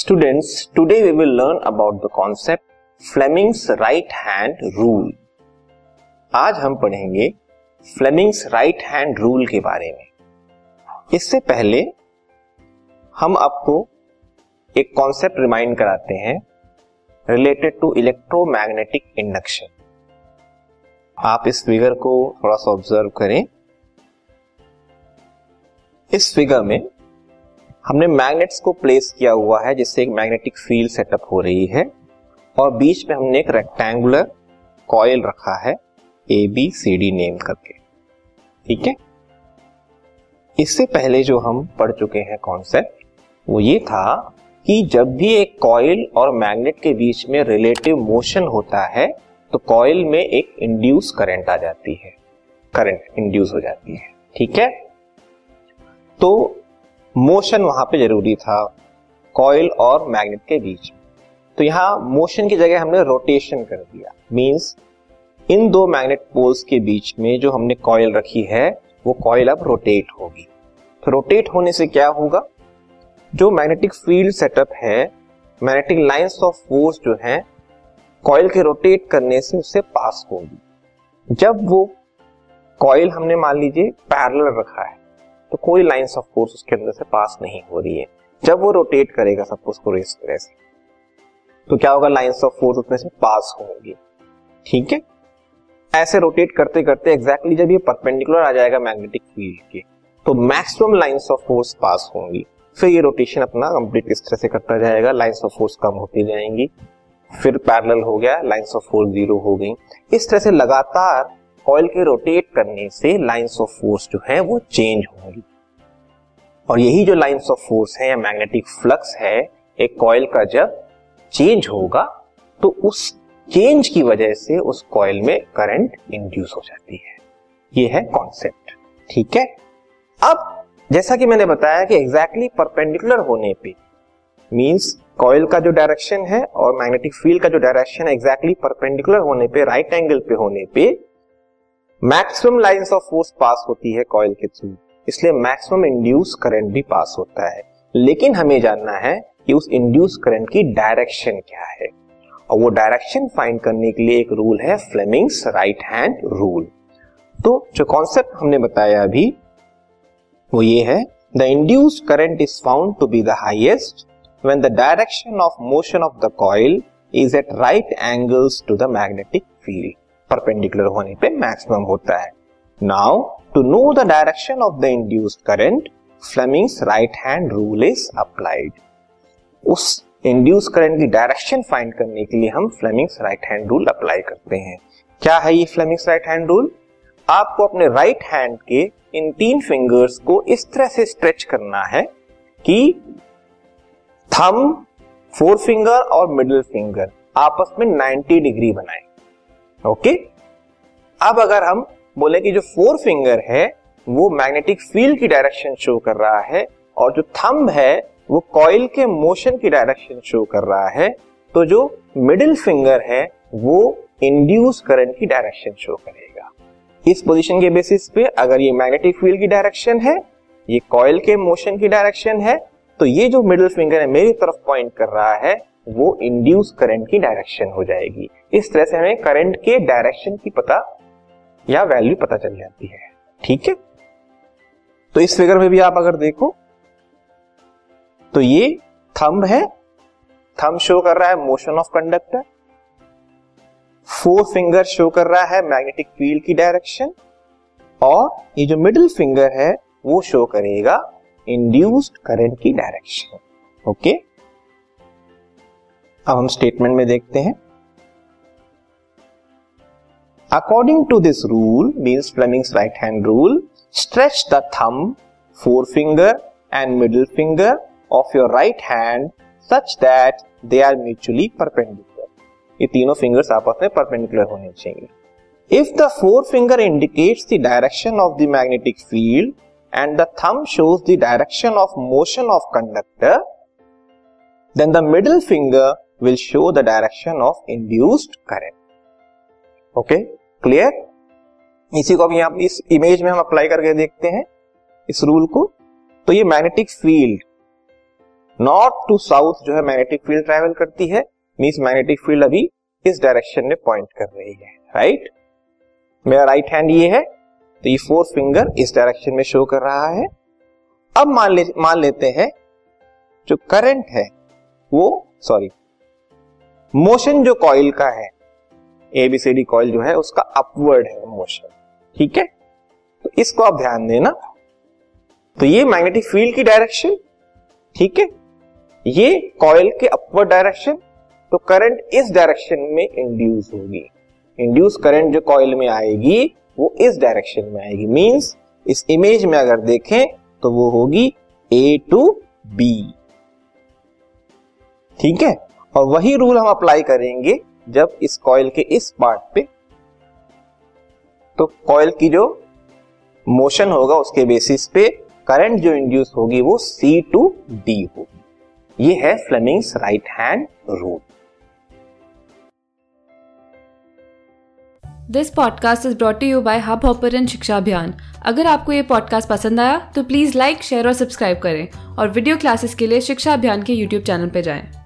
Students, today we will learn about the concept Fleming's right hand rule. आज हम पढ़ेंगे Fleming's right hand rule के बारे में। इससे पहले हम आपको एक कॉन्सेप्ट रिमाइंड कराते हैं रिलेटेड टू इलेक्ट्रोमैग्नेटिक इंडक्शन आप इस फिगर को थोड़ा सा ऑब्ज़र्व करें। इस फिगर में हमने मैग्नेट्स को प्लेस किया हुआ है, जिससे एक मैग्नेटिक फ़ील्ड सेटअप हो रही है। और बीच में हमने एक रेक्टेंगुलर कॉयल रखा है A B C D name करके। ठीक है? इससे पहले जो हम पढ़ चुके हैं कॉन्सेप्ट वो ये था कि जब भी एक कॉयल और मैग्नेट के बीच में रिलेटिव मोशन होता है तो कॉयल में एक इंड्यूस करंट आ जाती है। करंट इंड्यूस हो जाती है। ठीक है? तो मोशन वहाँ पे ज़रूरी था कॉयल और मैग्नेट के बीच। तो यहाँ मोशन की जगह हमने रोटेशन कर दिया। मींस इन दो मैग्नेट पोल्स के बीच में जो हमने कॉयल रखी है, वो कॉयल अब रोटेट होगी। तो रोटेट होने से क्या होगा? जो मैग्नेटिक फ़ील्ड सेटअप है मैग्नेटिक लाइंस ऑफ़ फोर्स जो है कॉयल के रोटेट करने से उससे पास होगी। जब वो कॉयल हमने मान लीजिए पैरेलल रखा है तो कोई लाइंस ऑफ़ फोर्स उसके अंदर से पास नहीं हो रही है। जब वो रोटेट करेगा सपोज़ को रेस करे से तो क्या होगा? लाइंस ऑफ़ फोर्स उसमें से पास होंगी। ठीक है? ऐसे रोटेट करते करते एग्जैक्टली exactly जब ये परपेंडिकुलर आ जाएगा मैग्नेटिक फ़ील्ड के तो maximum lines of force pass होंगी। फिर ये रोटेशन अपना कंप्लीट इस तरह से करता जाएगा। लाइंस ऑफ़ फोर्स कम होती जाएँगी। फिर पैरेलल हो गया लाइंस ऑफ़ फोर्स ज़ीरो हो गई। इस तरह से लगातार कॉइल के रोटेट करने से लाइंस ऑफ़ फोर्स जो है वो चेंज होंगी। और यही जो लाइंस ऑफ़ फोर्स है या मैग्नेटिक फ्लक्स है, एक कॉइल का जब चेंज होगा तो उस चेंज की वजह से उस कॉइल में करंट इंड्यूस हो जाती है। ये है कॉन्सेप्ट ठीक है? अब, जैसा कि मैंने बताया कि एग्जैक्टली exactly परपेंडिकुलर होने पे मींस कॉइल का जो डायरेक्शन है और मैग्नेटिक फ़ील्ड का जो डायरेक्शन है एग्जैक्टली परपेंडिकुलर होने पे राइट right एंगल पे होने पे maximum lines of force pass होती है कॉइल के थ्रू। इसलिए मैक्सिमम इंड्यूस करंट भी पास होता है। लेकिन हमें जानना है कि उस इंड्यूस करंट की डायरेक्शन क्या है। और वो डायरेक्शन फाइंड करने के लिए एक रूल है, फ्लेमिंग्स राइट हैंड रूल। तो जो कॉन्सेप्ट हमने बताया अभी, वो ये है, the induce current is found to be the highest when the direction of motion of the coil is at right angles to the magnetic field perpendicular होने पे मैक्सिमम होता है। Now to know the direction of the induced current Fleming's right hand rule is applied उस induce current की direction find करने के लिए हम Fleming's right hand rule apply करते हैं। क्या है ये फ्लेमिंग्स राइट हैंड रूल आपको अपने राइट right हैंड के इन तीन फिंगर्स को इस तरह से स्ट्रेच करना है कि थम फोर फिंगर और मिडिल फिंगर आपस में 90 डिग्री बनाए। ओके अब अगर हम बोले कि जो फोर फिंगर है, वो मैग्नेटिक फ़ील्ड की डायरेक्शन शो कर रहा है और जो थंब है, वो कॉइल के मोशन की डायरेक्शन शो कर रहा है तो जो मिडिल फिंगर है, वो इंड्यूस करंट की डायरेक्शन शो करेगा। इस पोजीशन के बेसिस पे अगर ये मैग्नेटिक फ़ील्ड की डायरेक्शन है, ये कॉइल के मोशन की डायरेक्शन है तो ये जो मिडिल फिंगर है, मेरी तरफ़ पॉइंट कर रहा है, वो इंड्यूस करंट की डायरेक्शन हो जाएगी। इस तरह से हमें करंट के डायरेक्शन की पता या वैल्यू पता चल जाती है। ठीक है? तो इस फिगर में भी आप अगर देखो तो ये थंब है। थंब शो कर रहा है motion of conductor fore finger show कर रहा है मैग्नेटिक फ़ील्ड की डायरेक्शन और ये जो मिडिल फिंगर है, वो शो करेगा इंड्यूस्ड करंट की डायरेक्शन ओके अब हम स्टेटमेंट में देखते हैं। According to this rule means Fleming's right hand rule stretch the thumb fore finger and middle finger of your right hand such that they are mutually perpendicular ये तीनों fingers आपस में perpendicular होने चाहिए। The fore finger indicates the direction of the magnetic field and the thumb shows the direction of motion of conductor then the middle finger will show the direction of induced current okay clear इसी को अभी आप इस image में हम apply करके देखते हैं, इस रूल को। तो ये magnetic field north to south जो है मैग्नेटिक फ़ील्ड ट्रेवल करती है मीन्स मैग्नेटिक फ़ील्ड अभी इस डायरेक्शन में पॉइंट कर रही है राइट मेरा राइट हैंड ये है तो ये फोर्थ फिंगर इस डायरेक्शन में शो कर रहा है। अब मान ले, मान लेते हैं, जो करंट है, वो सॉरी मोशन जो कॉइल का है एबीसीडी कॉइल जो है, उसका अपवर्ड है मोशन ठीक है? तो इसको आप ध्यान देना। तो ये मैग्नेटिक फ़ील्ड की डायरेक्शन ठीक है? ये कॉइल के अपवर्ड डायरेक्शन तो करंट इस डायरेक्शन में इंड्यूस होगी। इंड्यूस करंट जो कॉइल में आएगी, वो इस डायरेक्शन में आएगी। मींस इस इमेज में अगर देखें तो वो होगी ए टू बी ठीक है? और वही रूल हम अप्लाई करेंगे। जब इस कॉइल के इस पार्ट पे तो कॉइल की जो मोशन होगा उसके बेसिस पे करंट जो इंड्यूस होगी वो सी टू डी होगी। ये है Fleming's right hand rule this podcast is brought you by Hubhopper शिक्षा अभियान अगर आपको ये पॉडकास्ट पसंद आया तो प्लीज़ लाइक शेयर और सब्सक्राइब करें। और वीडियो क्लासेस के लिए शिक्षा अभियान के यूट्यूब चैनल पर जाएँ।